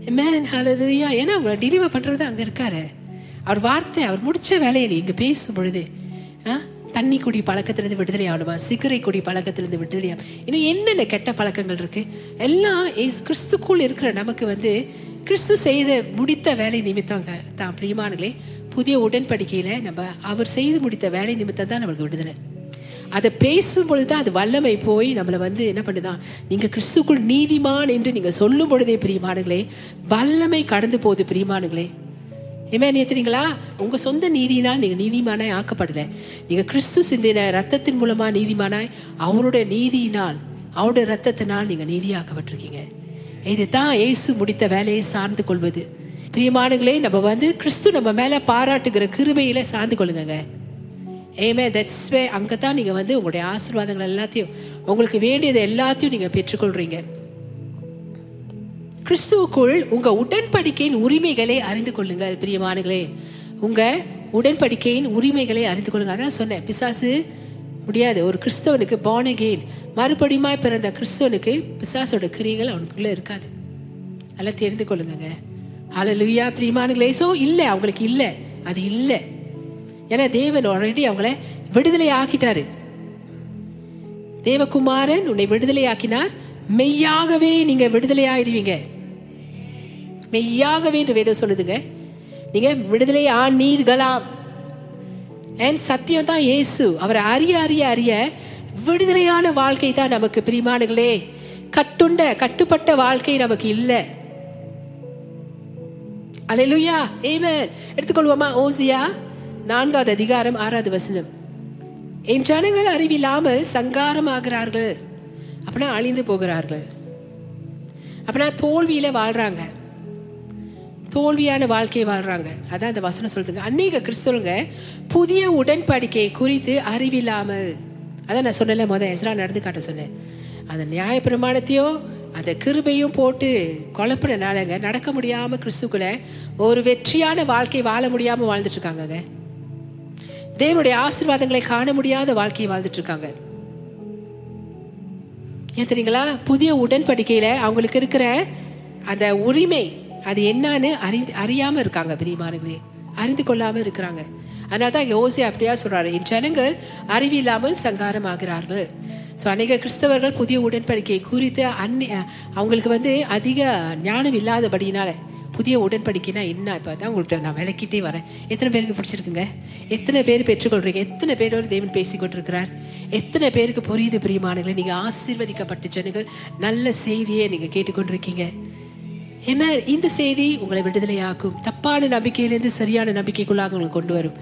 Amen. Hallelujah. ஏன்னா உங்களை டெலிவர் பண்ணுறது அங்கே இருக்காரு அவர் வார்த்தை அவர் முடித்த வேலையை நீங்க பேசும் பொழுது ஆ, தண்ணி குடி பழக்கத்திலிருந்து விடுதலை ஆகணுமா சிகரை குடி பழக்கத்திலிருந்து விடுதலை ஆகும் இன்னும் என்னென்ன கெட்ட பழக்கங்கள் இருக்கு எல்லாம் கிறிஸ்துக்குள் இருக்கிற நமக்கு வந்து கிறிஸ்து செய்த முடித்த வேலை நிமித்தங்க தான் பிரியமானங்களே புதிய உடன்படிக்கையில நம்ம அவர் செய்து முடித்த வேலை நிமித்தம் தான் நம்மளுக்கு விடுதலை. அதை பேசும் பொழுது தான் அது வல்லமை போய் நம்மளை வந்து என்ன பண்ணுதான் நீங்க கிறிஸ்துக்குள் நீதிமான் என்று நீங்க சொல்லும் பொழுதே பிரியமானுங்களே வல்லமை கடந்து போகுது பிரியமானுங்களே ஏமேன் ஏத்துறீங்களா? உங்க சொந்த நீதியினால் நீங்க நீதிமானாய் ஆக்கப்படல. நீங்க கிறிஸ்து சிந்தின ரத்தத்தின் மூலமா நீதிமானாய் அவருடைய நீதியினால் அவருடைய ரத்தத்தினால் நீங்க நீதியாக்கப்பட்டிருக்கீங்க. இதுதான் இயேசு முடித்த வேலையை சார்ந்து கொள்வது. பிரியமானுங்களே நம்ம வந்து கிறிஸ்து நம்ம மேல பாராட்டுகிற கிருபையில சார்ந்து கொள்ளுங்க ஏமே தட்ஸ் வே அங்கே தான் நீங்கள் வந்து உங்களுடைய ஆசீர்வாதங்கள் எல்லாத்தையும் உங்களுக்கு வேண்டியது எல்லாத்தையும் நீங்கள் பெற்றுக்கொள்றீங்க. கிறிஸ்துவுக்குள் உங்க உடன்படிக்கையின் உரிமைகளை அறிந்து கொள்ளுங்கள் பிரியமானங்களே உங்க உடன்படிக்கையின் உரிமைகளை அறிந்து கொள்ளுங்க. அதான் சொன்னேன் பிசாசு முடியாது. ஒரு கிறிஸ்தவனுக்கு born மறுபடியுமாய் பிறந்த கிறிஸ்தவனுக்கு பிசாசோட கிரியைகள் அவனுக்குள்ள இருக்காது. நல்லா தெரிந்து கொள்ளுங்க அழலுயா பிரியமானங்களே லேசோ இல்லை அவங்களுக்கு இல்லை. அது இல்லை. ஏன்னா தேவன் ஆல்ரெடி அவங்கள விடுதலை ஆக்கிட்டாரு. தேவகுமாரன் உன்னை விடுதலை ஆக்கினார். மெய்யாகவே நீங்க விடுதலை ஆயிடுவீங்க. மெய்யாகவே என்று வேதம் சொல்லுதுங்க. நீங்க விடுதலை ஆனீர்களாம். ஏன் சத்தியம் தான் இயேசு அவரை அறிய அறிய அறிய விடுதலையான வாழ்க்கை தான் நமக்கு பிரிமானுகளே கட்டுண்ட கட்டுப்பட்ட வாழ்க்கை நமக்கு இல்லை. அலையிலுயா ஏமன் எடுத்துக்கொள்வோமா? ஓசியா நான்காவது அதிகாரம் ஆறாவது வசனம். என் ஜனங்கள் அறிவில்லாமல் சங்காரம் ஆகிறார்கள் அப்படின்னா அழிந்து போகிறார்கள். அப்படின்னா தோல்வியில வாழ்றாங்க. தோல்வியான வாழ்க்கையை வாழ்றாங்க. அதான் அந்த வசனம் சொல்லுதுங்க. அநேக கிறிஸ்தவங்க புதிய உடன்படிக்கை குறித்து அறிவில்லாமல். அதான் நான் சொன்னல முத எஸ்ரா நடந்து காட்ட சொன்னேன். அந்த நியாயப்பிரமாணத்தையும் அந்த கிருபையும் போட்டு குழப்பினாலங்க நடக்க முடியாம கிறிஸ்துக்குள்ள ஒரு வெற்றியான வாழ்க்கை வாழ முடியாம வாழ்ந்துட்டு இருக்காங்கங்க தேவனுடைய ஆசீர்வாதங்களை காண முடியாத வாழ்க்கையை வாழ்ந்துட்டு இருக்காங்க ஏன் தெரியுங்களா? புதிய உடன்படிக்கையில அவங்களுக்கு இருக்கிற அந்த உரிமை அது என்னன்னு அறி அறியாமல் இருக்காங்க பிரியமானங்களே அறிந்து கொள்ளாமல் இருக்கிறாங்க. அதனால தான் இங்க ஓசி அப்படியா சொல்கிறாரு என் ஜனங்கள் அறிவில்லாமல் சங்காரம் ஆகிறார்கள் ஸோ அநேக கிறிஸ்தவர்கள் புதிய உடன்படிக்கை குறித்து அந்நி அவங்களுக்கு வந்து அதிக ஞானம் இல்லாதபடினால புதிய உடன்படிக்கைனா என்ன? இப்போ தான் உங்கள்கிட்ட நான் விளக்கிட்டே வரேன். எத்தனை பேருக்கு பிடிச்சிருக்குங்க? எத்தனை பேர் பெற்றுக்கொள்றீங்க? எத்தனை பேரோடு தேவன் பேசி கொண்டிருக்கிறார்? எத்தனை பேருக்கு புரியுது பிரியமானங்களை நீங்கள் ஆசீர்வதிக்கப்பட்ட ஜனங்கள் நல்ல செய்தியை நீங்கள் கேட்டுக்கொண்டிருக்கீங்க. ஏமே இந்த செய்தி உங்களை விடுதலையாக்கும். தப்பான நம்பிக்கையிலேருந்து சரியான நம்பிக்கைக்குள்ளாக உங்களை கொண்டு வரும்.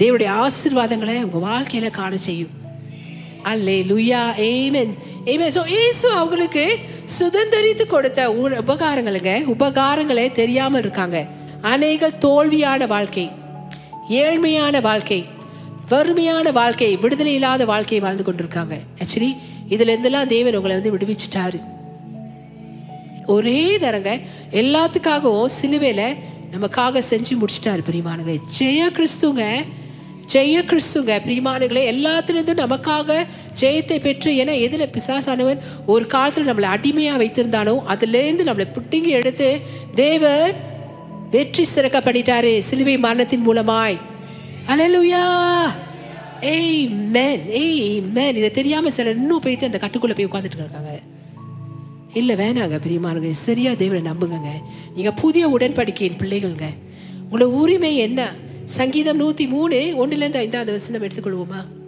தேவனுடைய ஆசீர்வாதங்களை உங்க வாழ்க்கையில காண செய்யும். Hallelujah amen amen so Yesu அவங்களுக்கு சுதந்திரித்து கொடுத்த உபகாரங்களுங்க உபகாரங்களே தெரியாம இருக்காங்க. அநேக தோல்வியான வாழ்க்கை ஏழ்மையான வாழ்க்கை வறுமையான வாழ்க்கை விடுதலை இல்லாத வாழ்க்கையை வாழ்ந்து கொண்டிருக்காங்க. ஆக்சுவலி இதுல இருந்தெல்லாம் தேவன் உங்களை வந்து விடுவிச்சிட்டாரு. ஒரே தரங்க எல்லாத்துக்காகவும் சிலுவையில் நமக்காக செஞ்சு முடிச்சிட்டாரு பிரியமானங்களே ஜெய கிறிஸ்துங்க ஜெய கிறிஸ்துங்க பிரியமானங்களே எல்லாத்திலிருந்தும் நமக்காக ஜெயத்தை பெற்று ஏன்னா எதில் பிசாசானவன் ஒரு காலத்தில் நம்மளை அடிமையாக வைத்திருந்தானோ அதுலேருந்து நம்மளை புட்டிங்கி எடுத்து தேவர் வெற்றி சிறக்க பண்ணிட்டாரு சிலுவை மரணத்தின் மூலமாய். அலலுயா ஏய் மேன் ஏய் மேன் இதை தெரியாமல் சிலர் இன்னும் போயிட்டு அந்த கட்டுக்குள்ளே போய் உட்காந்துட்டு இருக்காங்க. இல்லை வேணாங்க பிரியமானுங்க சரியா தேவனை நம்புங்க நீங்க புதிய உடன்படிக்கையின் பிள்ளைகள்ங்க. உங்களோட உரிமை என்ன? சங்கீதம் நூத்தி மூணு ஒன்றுலேருந்து இருந்து ஐந்தாவது வசனம் எடுத்துக்கொள்வோமா?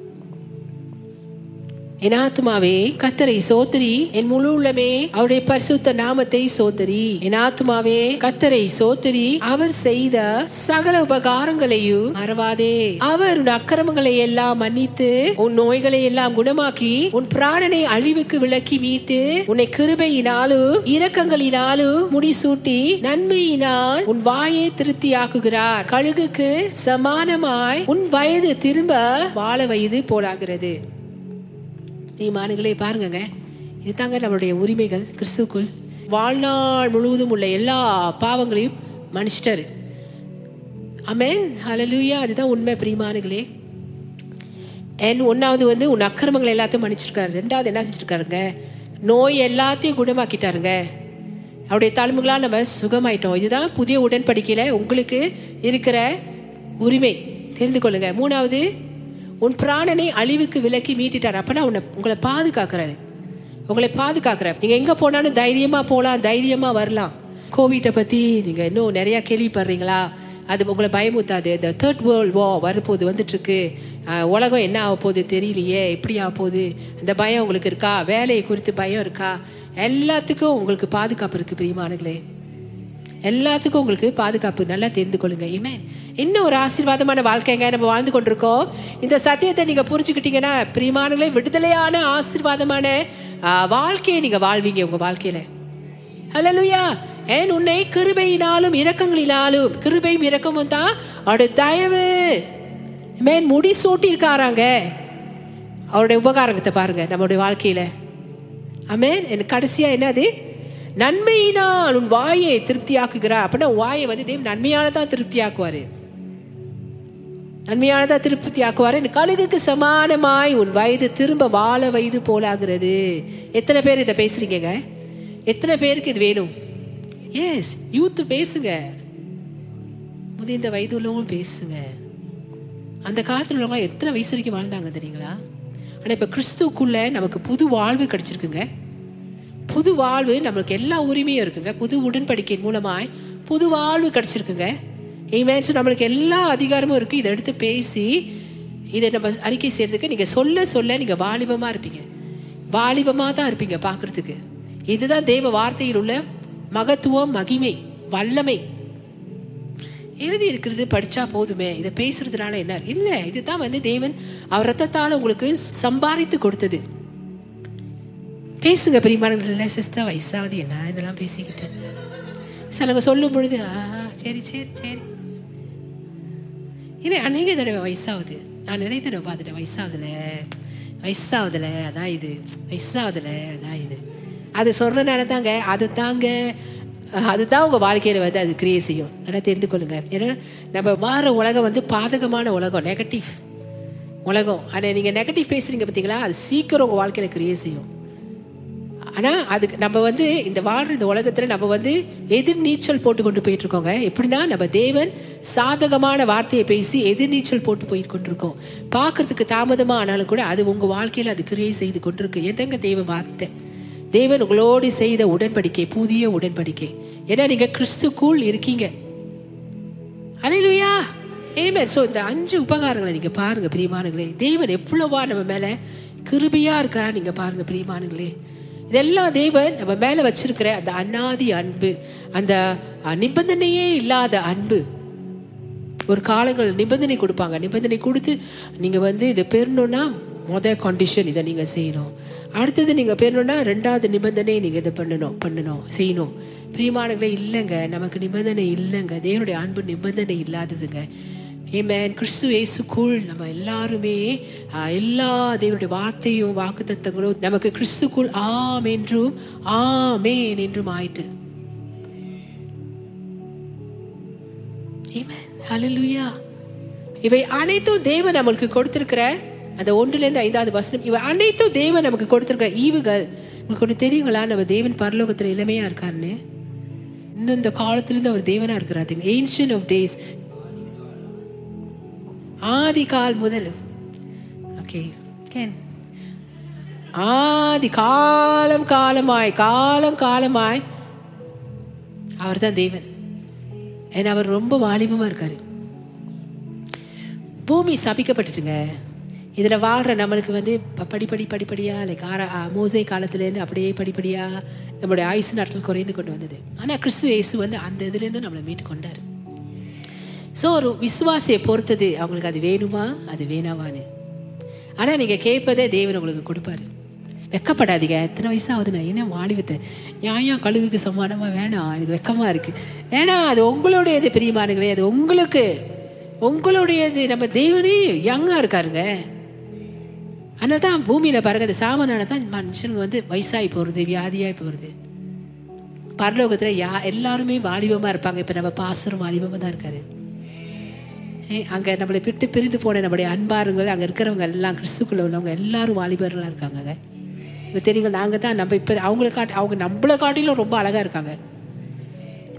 என் ஆத்மாவே கத்தரை சோத்திரி. என் முழு உள்ளமே அவருடைய பரிசுத்த நாமத்தை சோத்திரி. என் ஆத்மாவே கத்தரை சோத்திரி. அவர் செய்த சகல உபகாரங்களையும் மறவாதே. அவர் உன் அக்கிரமங்களை எல்லாம் மன்னித்து உன் நோய்களை எல்லாம் குணமாக்கி உன் பிராணனை அழிவுக்கு விளக்கி மீட்டு உன்னை கிருபையினாலும் இரக்கங்களினாலும் முடிசூட்டி நன்மையினால் உன் வாயை திருப்தியாக்குகிறார். கழுகுக்கு சமானமாய் உன் வயது திரும்ப வாழ வயது போலாகிறது. நீமானுங்களே பாருங்கங்க. இதுதாங்க நம்மளுடைய உரிமைகள் கிறிஸ்துக்குள். வாழ்நாள் முழுவதும் உள்ள எல்லா பாவங்களையும் மன்னிச்சிட்டாரு. அமேன் ஹalleluya அதுதான் உண்மை பிரியமானுங்களே என் ஒன்னாவது வந்து உன் அக்கிரமங்களை எல்லாத்தையும் மன்னிச்சிருக்காரு. ரெண்டாவது என்ன செஞ்சிருக்காருங்க? நோய் எல்லாத்தையும் குணமாக்கிட்டாருங்க. அவருடைய தலைமுகளால் நம்ம சுகமாயிட்டோம். இதுதான் புதிய உடன்படிக்கையில உங்களுக்கு இருக்கிற உரிமை. தெரிந்து கொள்ளுங்க. மூணாவது உன் பிராணனை அழிவுக்கு விலக்கி மீட்டிட்டார். அப்பனா உன்னை உங்களை பாதுகாக்கிறாரு. உங்களை பாதுகாக்கிறார். நீங்க எங்க போனாலும் தைரியமா போகலாம் தைரியமா வரலாம். கோவிட்டை பத்தி நீங்க இன்னும் நிறைய கேள்விப்படுறீங்களா? அது உங்களை பயமுத்தாது இந்த தேர்ட் வேர்ல்ட் வா வரப்போது வந்துட்டு இருக்கு உலகம் என்ன ஆக போகுது தெரியலையே எப்படி ஆக போகுது? அந்த பயம் உங்களுக்கு இருக்கா? வேலையை குறித்து பயம் இருக்கா? எல்லாத்துக்கும் உங்களுக்கு பாதுகாப்பு இருக்கு பிரியமானங்களே எல்லாத்துக்கும் உங்களுக்கு பாதுகாப்பு. நல்லா தெரிந்து கொள்ளுங்க இமே இன்னும் ஒரு ஆசீர்வாதமான வாழ்க்கைங்க நம்ம வாழ்ந்து கொண்டிருக்கோம். இந்த சத்தியத்தை நீங்க புரிஞ்சுக்கிட்டீங்கன்னா பிரியமானங்களே விடுதலையான ஆசீர்வாதமான வாழ்க்கையை நீங்க வாழ்வீங்க உங்க வாழ்க்கையில. ஹalleluya ஏன் உன்னை கிருபையினாலும் இரக்கங்களினாலும் கிருபையும் இரக்கமும் தான் அவருடைய தயவு. மேன் முடி சூட்டி இருக்காராங்க. அவருடைய உபகாரத்தை பாருங்க நம்மளுடைய வாழ்க்கையில. அமேன் எனக்கு கடைசியா என்னது? நன்மையினால் உன் வாயை திருப்தியாக்குகிறார். அப்படின்னா வாயை வந்து தேவன் நன்மையானதான் திருப்தியாக்குவாரு. நன்மையானதா திருப்தி ஆக்குவார் என் கழுகுக்கு சமானமாய் உன் வயது திரும்ப வாழ வயது போலாகிறது. எத்தனை பேர் இதை பேசுறீங்க எத்தனை பேருக்கு இது வேணும்? எஸ் யூத் பேசுங்க. முதிர்ந்த வயது உள்ளவங்களும் பேசுங்க. அந்த காலத்தில் உள்ளவங்க எத்தனை வயசு வரைக்கும் வாழ்ந்தாங்க தெரியுங்களா? ஆனா இப்ப கிறிஸ்துக்குள்ள நமக்கு புது வாழ்வு கிடைச்சிருக்குங்க. புது வாழ்வு நம்மளுக்கு எல்லா உரிமையும் இருக்குங்க. புது உடன்படிக்கையின் மூலமாய் புது வாழ்வு கிடைச்சிருக்குங்க. ஏமேன் நம்மளுக்கு எல்லா அதிகாரமும் இருக்கு. இதை எடுத்து பேசி இதை நம்ம அறிக்கை செய்யறதுக்கு நீங்க சொல்ல சொல்ல நீங்க வாலிபமா இருப்பீங்க. வாலிபமா தான் இருப்பீங்க பார்க்குறதுக்கு இதுதான் தெய்வ வார்த்தையில் உள்ள மகத்துவம் மகிமை வல்லமை. எழுதி இருக்கிறது படிச்சா போதுமே. இதை பேசுறதுனால என்ன? இல்ல இதுதான் வந்து தேவன் அவர் ரத்தத்தால் உங்களுக்கு சம்பாதித்து கொடுத்தது. பேசுங்க பிரியமானங்கள சிஸ்டர் வயசாவது என்ன? இதெல்லாம் பேசிக்கிட்டு. சிலவங்க சொல்லும் பொழுது ஆ சரி சரி சரி. இல்லை அநேக தடவை வயசாகுது நான் நிறைய தடவை பார்த்துட்டேன் வயசாகுதுல வயசாகுதுல அதான் இது. வயசாகுதுல அதான் இது. அது சொல்கிறனால தாங்க அது தாங்க அதுதான் உங்க வாழ்க்கையில வந்து அது கிரியேட் செய்யும். நல்லா தெரிந்து கொள்ளுங்க. ஏன்னா நம்ம வார உலகம் வந்து பாதகமான உலகம் நெகட்டிவ் உலகம். ஆனால் நீங்க நெகட்டிவ் பேசுறீங்க பார்த்தீங்களா அது சீக்கிரம் உங்க வாழ்க்கையில கிரியேட் செய்யும். ஆனால் அதுக்கு நம்ம வந்து இந்த வாழ்ற இந்த உலகத்தில் நம்ம வந்து எதிர் நீச்சல் போட்டு கொண்டு போயிட்டு இருக்கோங்க எப்படின்னா நம்ம தேவன் சாதகமான வார்த்தையை பேசி எதிர் நீச்சல் போட்டு போயிட்டு கொண்டிருக்கோம். பார்க்கறதுக்கு தாமதமாக ஆனாலும் கூட அது உங்கள் வாழ்க்கையில் அது கிரியை செய்து கொண்டிருக்கு. எதங்க தேவ வார்த்தை? தேவன் உங்களோடு செய்த உடன்படிக்கை புதிய உடன்படிக்கை. ஏன்னா நீங்கள் கிறிஸ்துக்குள் இருக்கீங்க. அலையிலுயா ஏமேன் ஸோ இந்த அஞ்சு உபகாரங்களை நீங்கள் பாருங்கள் பிரியமானங்களே தேவன் எவ்வளவா நம்ம மேலே கிருபையா இருக்கிறா நீங்க பாருங்க பிரியமானங்களே இதெல்லாம் தேவன் நம்ம மேல வச்சிருக்கிற அந்த அனாதி அன்பு அந்த நிபந்தனையே இல்லாத அன்பு. ஒரு காலங்கள் நிபந்தனை கொடுப்பாங்க. நிபந்தனை கொடுத்து நீங்க வந்து இதை பெறணும்னா முத கண்டிஷன் இதை நீங்க செய்யணும். அடுத்தது நீங்க பெறணும்னா ரெண்டாவது நிபந்தனை நீங்க இதை பண்ணணும் பண்ணணும் செய்யணும். பிரியமானங்களே இல்லைங்க. நமக்கு நிபந்தனை இல்லைங்க. தேவனுடைய அன்பு நிபந்தனை இல்லாததுங்க. ஏமேன் கிறிஸ்து இயேசுக்குள் நம்ம எல்லாருமே எல்லா தேவனுடைய வார்த்தையும் வாக்குத்தத்தங்களும் நமக்கு கிறிஸ்துக்குள் ஆம் என்றும் ஆமேன் என்றும் ஆயிட்டு. இவை அனைத்தும் தேவன் நம்மளுக்கு கொடுத்திருக்கிற அந்த ஒன்றுல இருந்து ஐந்தாவது வசனம் இவை அனைத்தும் தேவன் நமக்கு கொடுத்திருக்கிற ஈவுகள். உங்களுக்கு ஒன்று தெரியுங்களா? நம்ம தேவன் பரலோகத்துல இளமையா இருக்காருன்னு. இன்னும் இந்த காலத்துல இருந்து அவர் தேவனா இருக்கிறாரு. ஏன்ஷியன் ஆஃப் டேஸ் ஆதி கால் முதல். ஓகே கேன் ஆதி காலம் காலமாய் காலம் காலமாய். அவர் தான் தேவன். ஏன்னா அவர் ரொம்ப வாலிபமாக இருக்காரு. பூமி சபிக்கப்பட்டுட்டுங்க. இதில் வாழ்கிற நம்மளுக்கு வந்து ப- படிப்படி படிப்படியாக லைக் ஆர ஆ, காலத்துலேருந்து அப்படியே படிப்படியாக நம்மளுடைய ஆயுசு நாட்கள் குறைந்து கொண்டு வந்தது. ஆனால் கிறிஸ்து இயேசு வந்து அந்த இதுலேருந்து நம்மளை மீட்டு கொண்டார். ஸோ ஒரு விசுவாசியை பொறுத்தது அவங்களுக்கு அது வேணுமா? அது வேணாவான்னு ஆனால் நீங்கள் கேட்பதே தேவன் உங்களுக்கு கொடுப்பாரு. வெக்கப்படாதீங்க. எத்தனை வயசாகுது நான் என்ன ஏன் நியாயம் கழுகுக்கு சமானமாக வேணாம். எனக்கு வெக்கமாக இருக்குது வேணாம் அது உங்களுடையது பிரியமானுங்களே அது உங்களுக்கு. உங்களுடையது நம்ம தெய்வனே யங்காக இருக்காருங்க. அதனால தான் பூமியில் பாருங்க அது சாமானால தான் மனுஷனுங்க வந்து வயசாகி போகிறது வியாதியாகி போகிறது பரலோகத்தில் யா எல்லாருமே வாலிபமாக இருப்பாங்க. இப்போ நம்ம பாசரும் வாலிபமாக தான் இருக்காரு. அங்கே நம்மளை விட்டு பிரிந்து போன நம்முடைய அன்பாருங்கள் அங்கே இருக்கிறவங்க எல்லாம் கிறிஸ்துக்குள்ள உள்ளவங்க எல்லாரும் வாலிபர்களாக இருக்காங்க. இப்போ நாங்கள் தான் நம்ம இப்போ அவங்கள காட்டி அவங்க நம்மளை காட்டிலும் ரொம்ப அழகாக இருக்காங்க.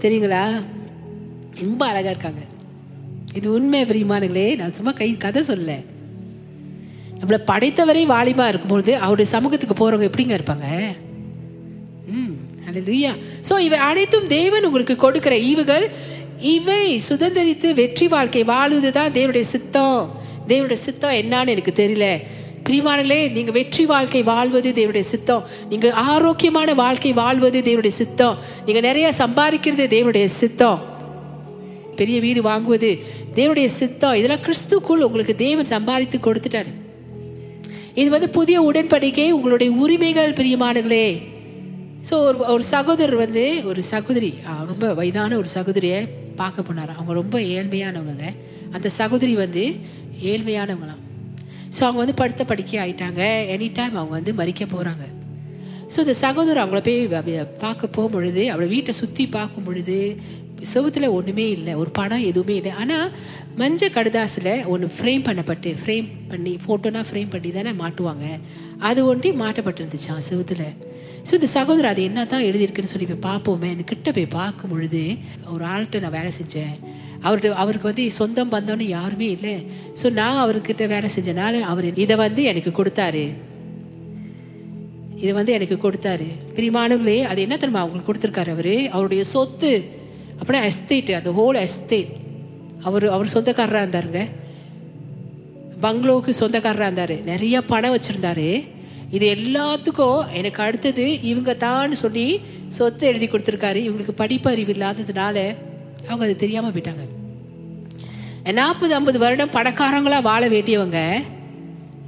தெரியுங்களா? ரொம்ப அழகாக இருக்காங்க. இது உண்மை பிரியமானுங்களே நான் சும்மா கை கதை சொல்ல. நம்மளை படைத்தவரை வாலிபா இருக்கும்பொழுது அவருடைய சமூகத்துக்கு போகிறவங்க எப்படிங்க இருப்பாங்க? ம் ஹalleluya ஸோ இவை அனைத்தும் தேவன் உங்களுக்கு கொடுக்கிற ஈவுகள். இவை சுதந்திரித்து வெற்றி வாழ்க்கை வாழுவதுதான் தேவனுடைய சித்தம். தேவனுடைய சித்தம் என்னன்னு எனக்கு தெரியல. பிரிவானங்களே நீங்க வெற்றி வாழ்க்கை வாழ்வது தேவனுடைய சித்தம். நீங்க ஆரோக்கியமான வாழ்க்கை வாழ்வது தேவனுடைய சித்தம். நீங்க நிறைய சம்பாதிக்கிறது தேவனுடைய சித்தம். பெரிய வீடு வாங்குவது தேவனுடைய சித்தம். இதெல்லாம் கிறிஸ்துக்குள் உங்களுக்கு தேவன் சம்பாதித்து கொடுத்துட்டாரு. இது வந்து புதிய உடன்படிக்கை உங்களுடைய உரிமைகள் பிரியமானங்களே ஸோ ஒரு ஒரு சகோதரர் வந்து ஒரு சகோதரி ஆ, ரொம்ப வயதான ஒரு சகோதரியை பார்க்க போனார். அவங்க ரொம்ப ஏழ்மையானவங்க அந்த சகோதரி வந்து ஏழ்மையானவங்களாம். ஸோ அவங்க வந்து படுத்த படிக்க ஆயிட்டாங்க. எனி டைம் அவங்க வந்து மறிக்க போகிறாங்க ஸோ இந்த சகோதரர் அவங்கள போய் பார்க்க போகும் பொழுது அவளை வீட்டை சுற்றி பார்க்கும் பொழுது செவுத்துல ஒன்றுமே இல்லை. ஒரு படம் எதுவுமே இல்லை. ஆனால் மஞ்சள் கடுதாசில் ஒன்று ஃப்ரேம் பண்ணப்பட்டு ஃப்ரேம் பண்ணி ஃபோட்டோனா ஃப்ரேம் பண்ணி தானே மாட்டுவாங்க. அது ஒண்டி மாட்டப்பட்டிருந்துச்சான் செவுத்துல? ஸோ இந்த சகோதரர் அது என்ன தான் எழுதியிருக்குன்னு சொல்லி போய் பார்ப்போமே. கிட்ட போய் பார்க்கும் பொழுது ஒரு ஆள்கிட்ட நான் வேலை செஞ்சேன். அவர்கிட்ட அவருக்கு வந்து சொந்தம் பந்தம்னு யாருமே இல்லை. ஸோ நான் அவர்கிட்ட வேலை செஞ்சனால அவர் இதை வந்து எனக்கு கொடுத்தாரு. இதை வந்து எனக்கு கொடுத்தாரு. பிரிமானவர்களே அது என்ன தெரியுமா அவங்களுக்கு கொடுத்துருக்காரு அவரு? அவருடைய சொத்து. அப்படின்னா எஸ்தேட் அந்த ஹோல் எஸ்தேட் அவர் அவர் சொந்தக்காரராக இருந்தாருங்க. பங்களோவுக்கு சொந்தக்காரராக இருந்தார். நிறைய பணம் வச்சுருந்தாரு. இது எல்லாத்துக்கும் எனக்கு அடுத்தது இவங்க தான் சொல்லி சொத்து எழுதி கொடுத்துருக்காரு. இவங்களுக்கு படிப்பறிவு இல்லாததுனால அவங்க அது தெரியாமல் போயிட்டாங்க. நாற்பது ஐம்பது வருடம் பணக்காரங்களாக வாழ வேண்டியவங்க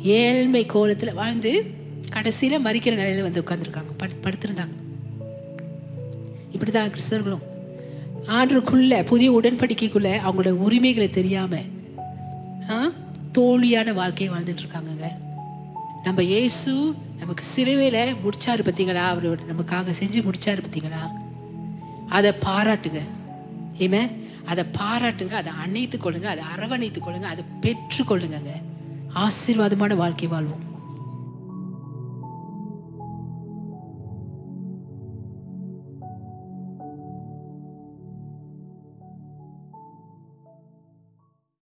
ஏழ்மை கோலத்தில் வாழ்ந்து கடைசியில் மறிக்கிற நிலையில் வந்து உட்காந்துருக்காங்க படு படுத்திருந்தாங்க. இப்படிதான் கிறிஸ்தவர்களும். ஆண்டுக்குள்ள புதிய உடன்படிக்கைக்குள்ள அவங்களோட உரிமைகளை தெரியாம ஆ, தோழியான வாழ்க்கையை வாழ்ந்துட்டு இருக்காங்கங்க நம்ம இயேசு நமக்கு சிலுவையில முடிச்சாரு பார்த்தீங்களா அவர் நமக்காக செஞ்சு முடிச்சாரு பார்த்தீங்களா அதை பாராட்டுங்க. ஏமே அதை பாராட்டுங்க. அதை அணைத்து கொள்ளுங்க. அதை அரவணைத்து கொள்ளுங்க. அதை பெற்றுக்கொள்ளுங்க ஆசீர்வாதமான வாழ்க்கை வாழ்வோம்.